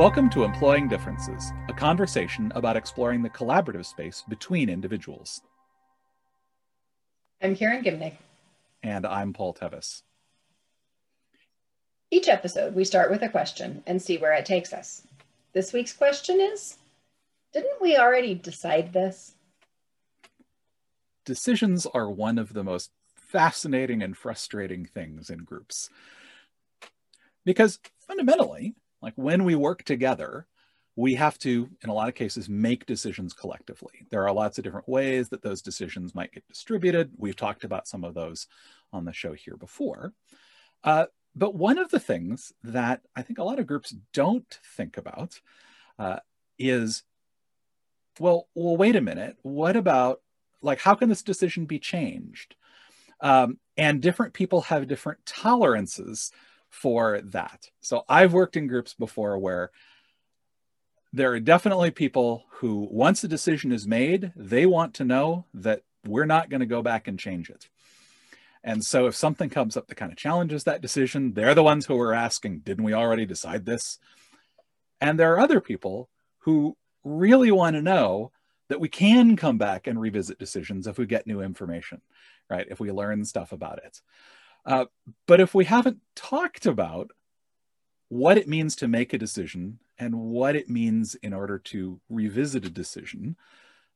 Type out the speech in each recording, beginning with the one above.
Welcome to Employing Differences, a conversation about exploring the collaborative space between individuals. I'm Karen Gimnig. And I'm Paul Tevis. Each episode, we start with a question and see where it takes us. This week's question is Didn't we already decide this? Decisions are one of the most fascinating and frustrating things in groups. Because fundamentally, like when we work together, we have to, in a lot of cases, make decisions collectively. There are lots of different ways that those decisions might get distributed. We've talked about some of those on the show here before. Uh, but one of the things that I think a lot of groups don't think about uh, is, well, well, wait a minute. What about, like, how can this decision be changed? Um, and different people have different tolerances for that. So I've worked in groups before where there are definitely people who, once a decision is made, they want to know that we're not going to go back and change it. And so if something comes up that kind of challenges that decision, they're the ones who are asking, didn't we already decide this? And there are other people who really want to know that we can come back and revisit decisions if we get new information, right? If we learn stuff about it. Uh, but if we haven't talked about what it means to make a decision and what it means in order to revisit a decision,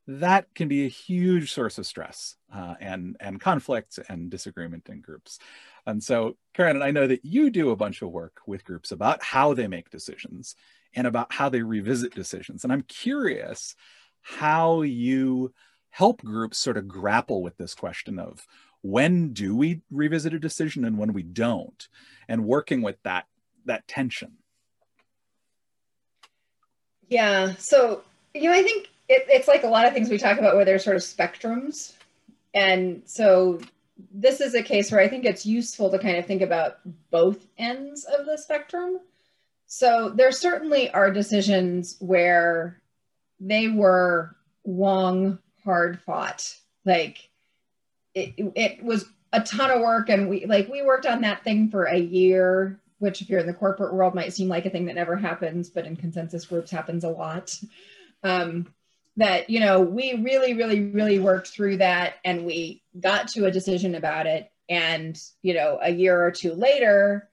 that can be a huge source of stress uh, and and conflict and disagreement in groups. And so, Karen, I know that you do a bunch of work with groups about how they make decisions and about how they revisit decisions. And I'm curious how you help groups sort of grapple with this question of when do we revisit a decision and when we don't and working with that that tension. Yeah so you know i think it, it's like a lot of things we talk about where there's sort of spectrums. And so this is a case where i think it's useful to kind of think about both ends of the spectrum. So there certainly are decisions where they were long hard fought. Like it, it was a ton of work and we like we worked on that thing for a year which if you're in the corporate world might seem like a thing that never happens but in consensus groups happens a lot. Um, that you know we really really really worked through that and we got to a decision about it. And you know a year or two later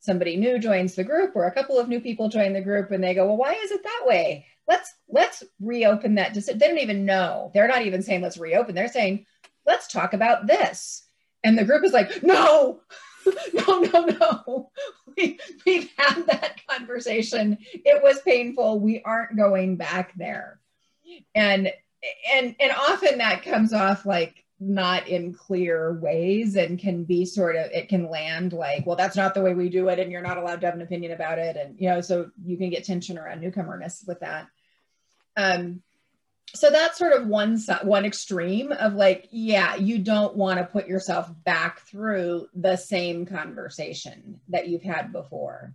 somebody new joins the group or a couple of new people join the group and they go well why is it that way? Let's let's reopen that decision they don't even know. They're not even saying let's reopen. They're saying let's talk about this. And the group is like, no, no, no, no. We, we've had that conversation. It was painful. We aren't going back there. And and and often that comes off like not in clear ways and can be sort of it can land like well that's not the way we do it and you're not allowed to have an opinion about it and you know so you can get tension around newcomerness with that um so that's sort of one one extreme of like yeah you don't want to put yourself back through the same conversation that you've had before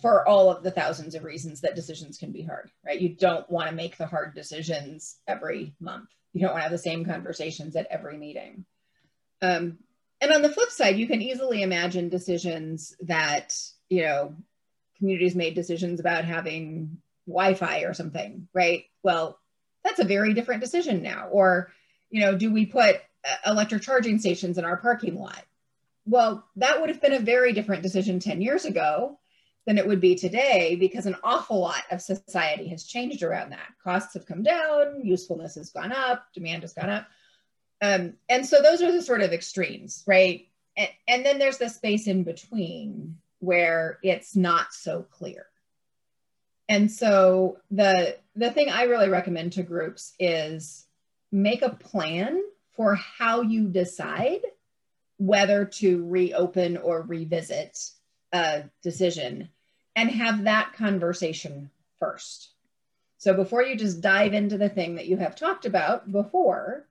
for all of the thousands of reasons that decisions can be hard right? You don't want to make the hard decisions every month. You don't want to have the same conversations at every meeting. Um, and on the flip side you can easily imagine decisions that you know communities made decisions about having wi-fi or something right? Well that's a very different decision now. Or, you know, do we put electric charging stations in our parking lot? Well, that would have been a very different decision 10 years ago than it would be today because an awful lot of society has changed around that. Costs have come down, usefulness has gone up, demand has gone up. Um, and so those are the sort of extremes, right? And, and then there's the space in between where it's not so clear. And so the the thing I really recommend to groups is make a plan for how you decide whether to reopen or revisit a decision and have that conversation first. So before you just dive into the thing that you have talked about before,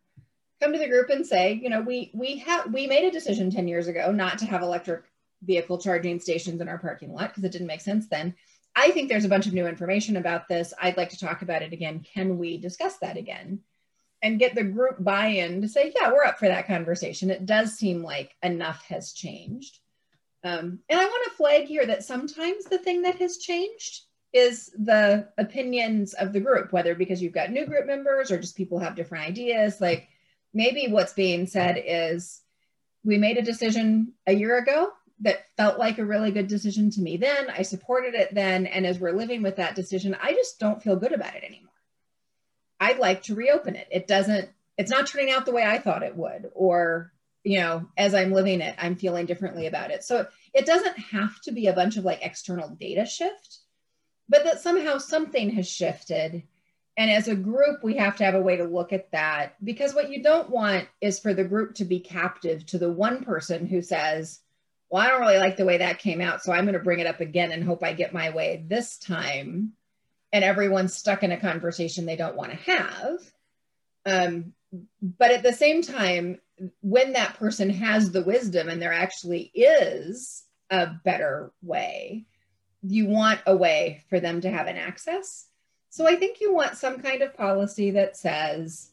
come to the group and say, you know, we we have we made a decision 10 years ago not to have electric vehicle charging stations in our parking lot because it didn't make sense then. I think there's a bunch of new information about this. I'd like to talk about it again. Can we discuss that again? And get the group buy in to say, yeah, we're up for that conversation. It does seem like enough has changed. Um, and I want to flag here that sometimes the thing that has changed is the opinions of the group, whether because you've got new group members or just people have different ideas. Like maybe what's being said is we made a decision a year ago that felt like a really good decision to me then. I supported it then. And as we're living with that decision, I just don't feel good about it anymore. I'd like to reopen it. It doesn't, it's not turning out the way I thought it would, or, you know, as I'm living it, I'm feeling differently about it. So it doesn't have to be a bunch of like external data shift, but that somehow something has shifted. And as a group, we have to have a way to look at that because what you don't want is for the group to be captive to the one person who says, well, I don't really like the way that came out. So I'm going to bring it up again and hope I get my way this time. And everyone's stuck in a conversation they don't want to have. Um, but at the same time, when that person has the wisdom and there actually is a better way, you want a way for them to have an access. So I think you want some kind of policy that says,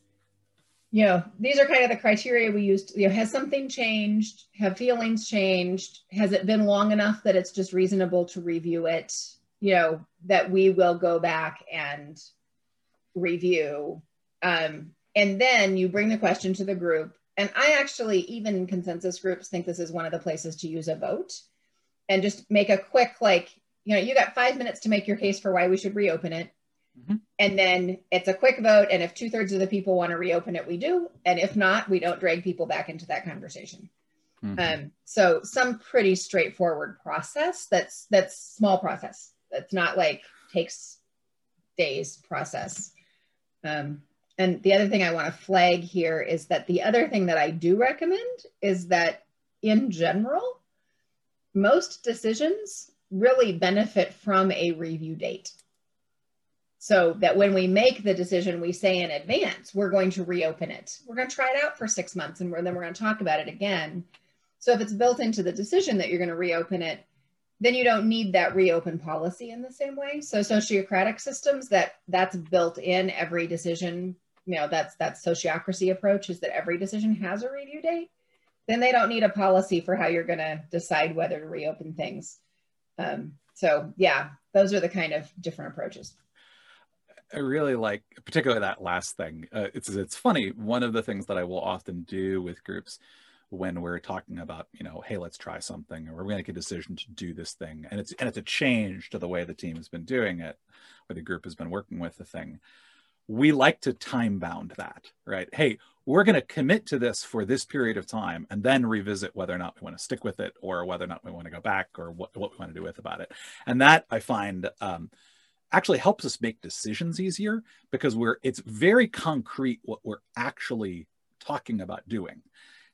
you know, these are kind of the criteria we used. You know, has something changed? Have feelings changed? Has it been long enough that it's just reasonable to review it? You know, that we will go back and review. Um, and then you bring the question to the group. And I actually, even consensus groups, think this is one of the places to use a vote and just make a quick, like, you know, you got five minutes to make your case for why we should reopen it. Mm-hmm. And then it's a quick vote. And if two thirds of the people want to reopen it, we do. And if not, we don't drag people back into that conversation. Mm-hmm. Um, so some pretty straightforward process. That's that's small process. That's not like takes days process. Um, and the other thing I want to flag here is that the other thing that I do recommend is that in general, most decisions really benefit from a review date so that when we make the decision, we say in advance, we're going to reopen it. We're going to try it out for six months and then we're going to talk about it again. So if it's built into the decision that you're going to reopen it, then you don't need that reopen policy in the same way. So sociocratic systems that that's built in every decision, you know, that's that sociocracy approach is that every decision has a review date. Then they don't need a policy for how you're going to decide whether to reopen things. Um, so yeah, those are the kind of different approaches. I really like, particularly that last thing. Uh, it's it's funny. One of the things that I will often do with groups when we're talking about, you know, hey, let's try something, or we're going to make a decision to do this thing, and it's and it's a change to the way the team has been doing it, or the group has been working with the thing. We like to time bound that, right? Hey, we're going to commit to this for this period of time, and then revisit whether or not we want to stick with it, or whether or not we want to go back, or what what we want to do with about it. And that I find. Um, actually helps us make decisions easier because we're it's very concrete what we're actually talking about doing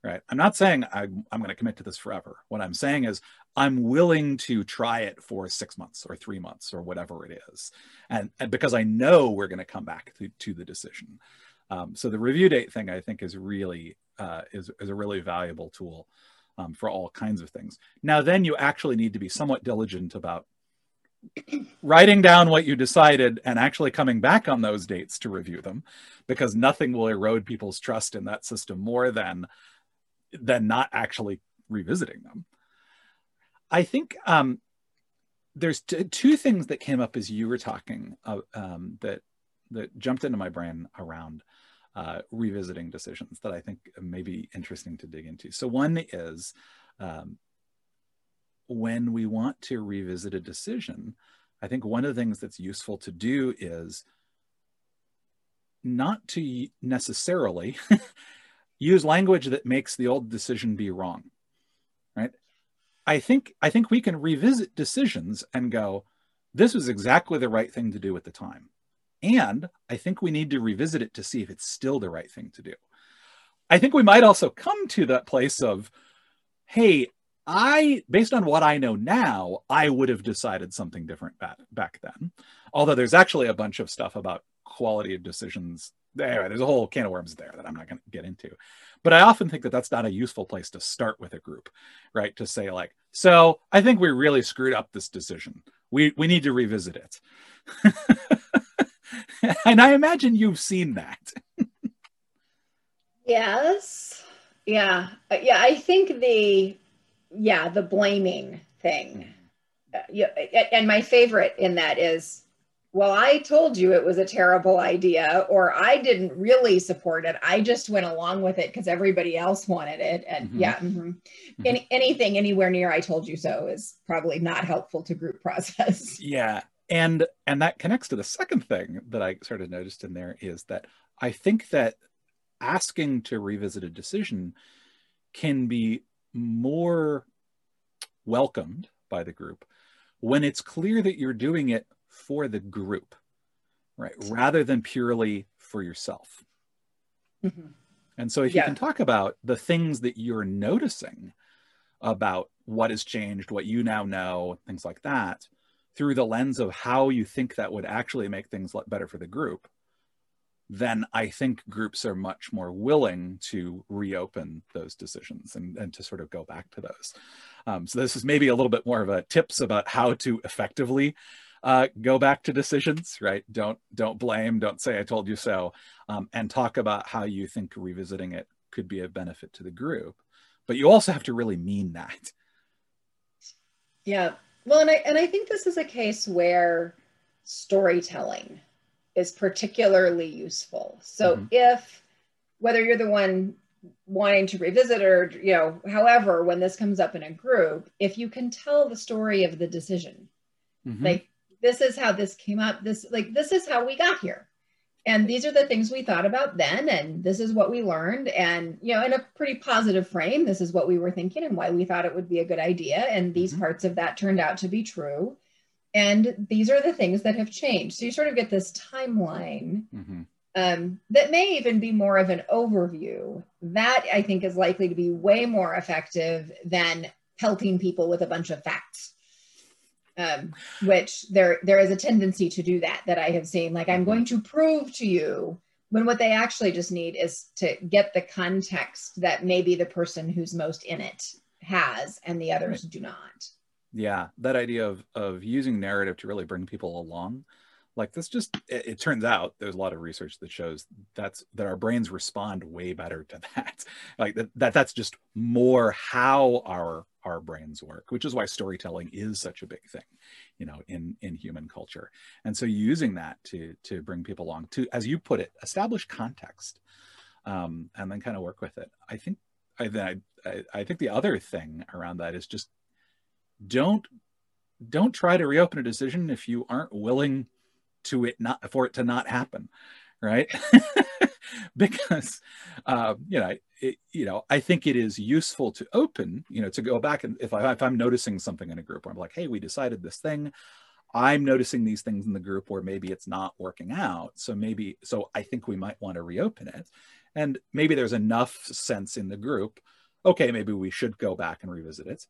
right? I'm not saying i'm, I'm going to commit to this forever. What i'm saying is i'm willing to try it for six months or three months or whatever it is. And, and because i know we're going to come back to, to the decision. Um, so the review date thing i think is really uh, is, is a really valuable tool um, for all kinds of things. Now then you actually need to be somewhat diligent about writing down what you decided and actually coming back on those dates to review them because nothing will erode people's trust in that system more than than not actually revisiting them. I think um, there's t- two things that came up as you were talking uh, um, that that jumped into my brain around uh, revisiting decisions that i think may be interesting to dig into. So one is um, when we want to revisit a decision, I think one of the things that's useful to do is not to necessarily use language that makes the old decision be wrong. Right? I think I think we can revisit decisions and go, this was exactly the right thing to do at the time. And I think we need to revisit it to see if it's still the right thing to do. I think we might also come to that place of, hey, I, based on what I know now, I would have decided something different back, back then. Although there's actually a bunch of stuff about quality of decisions there. There's a whole can of worms there that I'm not going to get into. But I often think that that's not a useful place to start with a group, right? To say like, so I think we really screwed up this decision. We we need to revisit it. and I imagine you've seen that. yes. Yeah. Uh, yeah, I think the yeah, the blaming thing. Uh, yeah, and my favorite in that is well, I told you it was a terrible idea, or I didn't really support it. I just went along with it because everybody else wanted it. And mm-hmm. yeah, mm-hmm. Mm-hmm. Any, anything anywhere near I told you so is probably not helpful to group process. Yeah. And and that connects to the second thing that I sort of noticed in there is that I think that asking to revisit a decision can be more welcomed by the group when it's clear that you're doing it for the group, right? Rather than purely for yourself. Mm-hmm. And so if yeah. you can talk about the things that you're noticing about what has changed, what you now know, things like that, through the lens of how you think that would actually make things better for the group, then I think groups are much more willing to reopen those decisions and, and to sort of go back to those. Um, so this is maybe a little bit more of a tips about how to effectively uh, go back to decisions, right? Don't don't blame, don't say I told you so, um, and talk about how you think revisiting it could be a benefit to the group. But you also have to really mean that. Yeah, well, and I and I think this is a case where storytelling is particularly useful. So mm-hmm. if whether you're the one wanting to revisit or you know however when this comes up in a group if you can tell the story of the decision mm-hmm. like this is how this came up this like this is how we got here and these are the things we thought about then and this is what we learned and you know in a pretty positive frame this is what we were thinking and why we thought it would be a good idea and these mm-hmm. parts of that turned out to be true and these are the things that have changed so you sort of get this timeline mm-hmm. um, that may even be more of an overview that i think is likely to be way more effective than pelting people with a bunch of facts um, which there there is a tendency to do that that I have seen. Like I'm going to prove to you when what they actually just need is to get the context that maybe the person who's most in it has and the others do not. Yeah, that idea of of using narrative to really bring people along like this just it, it, turns out there's a lot of research that shows that's that our brains respond way better to that. Like that, that that's just more how our our brains work which is why storytelling is such a big thing you know in in human culture. And so using that to to bring people along to as you put it establish context um, and then kind of work with it. I think I, then I i think the other thing around that is just don't don't try to reopen a decision if you aren't willing to it not for it to not happen right? Because uh, you know it, you know i think it is useful to open you know to go back and if, I, if i'm noticing something in a group where i'm like hey we decided this thing. I'm noticing these things in the group where maybe it's not working out. So maybe so i think we might want to reopen it. And maybe there's enough sense in the group okay maybe we should go back and revisit it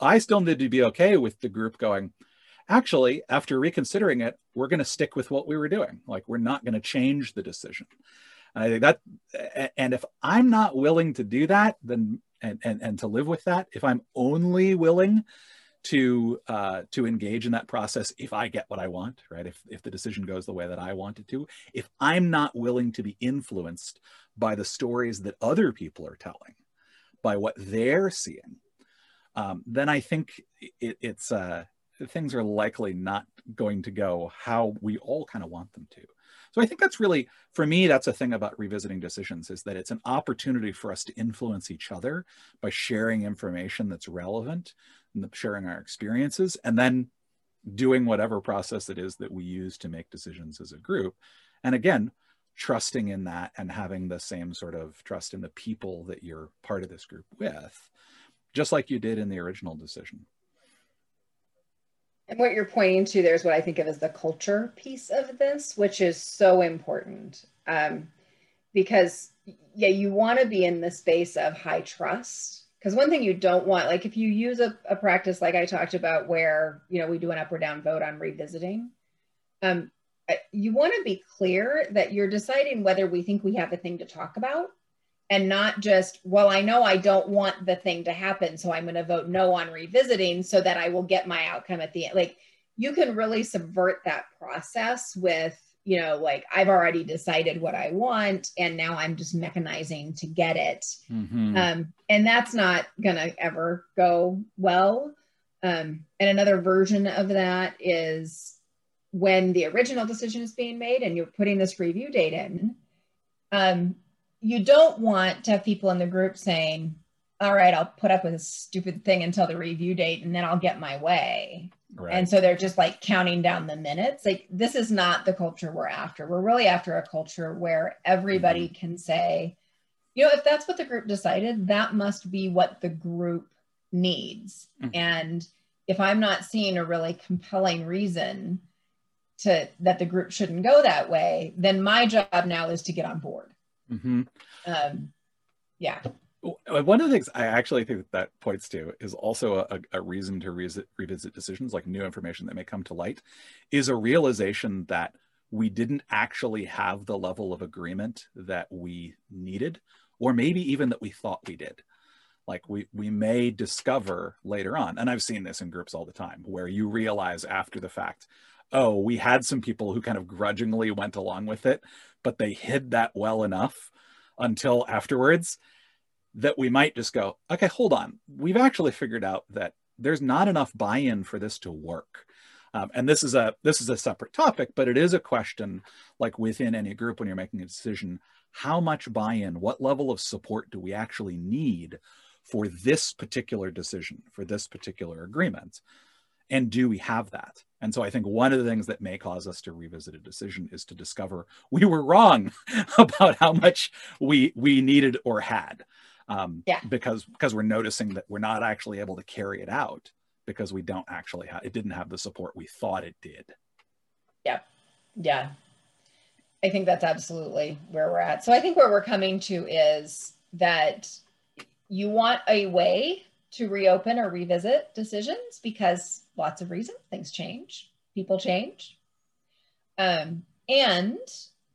i still need to be okay with the group going actually, after reconsidering it, we're going to stick with what we were doing. Like, we're not going to change the decision. And I think that, and if I'm not willing to do that, then, and, and, and to live with that, if I'm only willing to, uh, to engage in that process, if I get what I want, right? If, if the decision goes the way that I want it to, if I'm not willing to be influenced by the stories that other people are telling, by what they're seeing, um, then I think it, it's, uh, things are likely not going to go how we all kind of want them to. So I think that's really, for me, that's a thing about revisiting decisions is that it's an opportunity for us to influence each other by sharing information that's relevant and sharing our experiences, and then doing whatever process it is that we use to make decisions as a group. And again, trusting in that and having the same sort of trust in the people that you're part of this group with, just like you did in the original decision. And what you're pointing to there is what I think of as the culture piece of this, which is so important. Um, because, yeah, you want to be in the space of high trust. Because one thing you don't want, like if you use a, a, practice like I talked about, where, you know, we do an up or down vote on revisiting, um, you want to be clear that you're deciding whether we think we have a thing to talk about and not just, well, I know I don't want the thing to happen, so I'm going to vote no on revisiting so that I will get my outcome at the end. Like you can really subvert that process with, you know, like I've already decided what I want and now I'm just mechanizing to get it. Mm-hmm. Um, and that's not going to ever go well. Um, and another version of that is when the original decision is being made and you're putting this review date in, um, you don't want to have people in the group saying, all right, I'll put up with a stupid thing until the review date and then I'll get my way. Right. And so they're just like counting down the minutes. Like, this is not the culture we're after. We're really after a culture where everybody mm-hmm. can say, you know, if that's what the group decided, that must be what the group needs. Mm-hmm. And if I'm not seeing a really compelling reason to that the group shouldn't go that way, then my job now is to get on board. Mm-hmm. Um, yeah. One of the things I actually think that, that points to is also a, a reason to revisit, revisit decisions, like new information that may come to light, is a realization that we didn't actually have the level of agreement that we needed, or maybe even that we thought we did like we we may discover later on and i've seen this in groups all the time where you realize after the fact oh we had some people who kind of grudgingly went along with it but they hid that well enough until afterwards that we might just go okay hold on we've actually figured out that there's not enough buy-in for this to work um, and this is a this is a separate topic but it is a question like within any group when you're making a decision how much buy-in what level of support do we actually need for this particular decision, for this particular agreement? And do we have that? And so I think one of the things that may cause us to revisit a decision is to discover we were wrong about how much we we needed or had. Um, yeah. Because because we're noticing that we're not actually able to carry it out because we don't actually have it didn't have the support we thought it did. Yeah. Yeah. I think that's absolutely where we're at. So I think where we're coming to is that you want a way to reopen or revisit decisions because lots of reasons things change people change. Um, and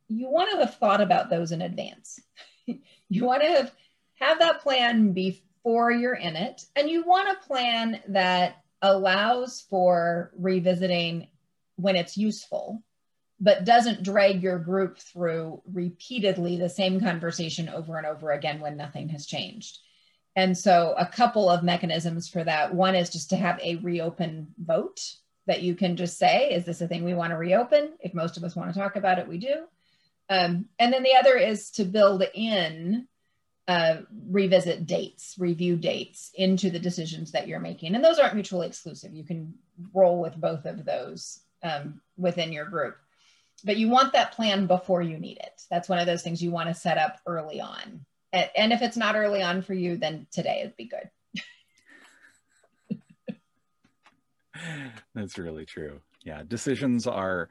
you want to have thought about those in advance. You want to have have that plan before you're in it and you want a plan that allows for revisiting when it's useful but doesn't drag your group through repeatedly the same conversation over and over again when nothing has changed and so, a couple of mechanisms for that. One is just to have a reopen vote that you can just say, is this a thing we want to reopen? If most of us want to talk about it, we do. Um, and then the other is to build in uh, revisit dates, review dates into the decisions that you're making. And those aren't mutually exclusive. You can roll with both of those um, within your group. But you want that plan before you need it. That's one of those things you want to set up early on and if it's not early on for you, then today it'd be good. That's really true. Yeah, decisions are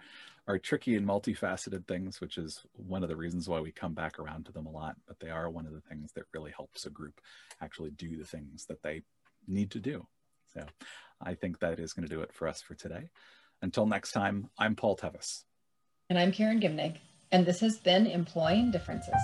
are tricky and multifaceted things, which is one of the reasons why we come back around to them a lot. But they are one of the things that really helps a group actually do the things that they need to do. So I think that is going to do it for us for today. Until next time, I'm Paul Tevis. And I'm Karen Gimnig. And this has been Employing Differences.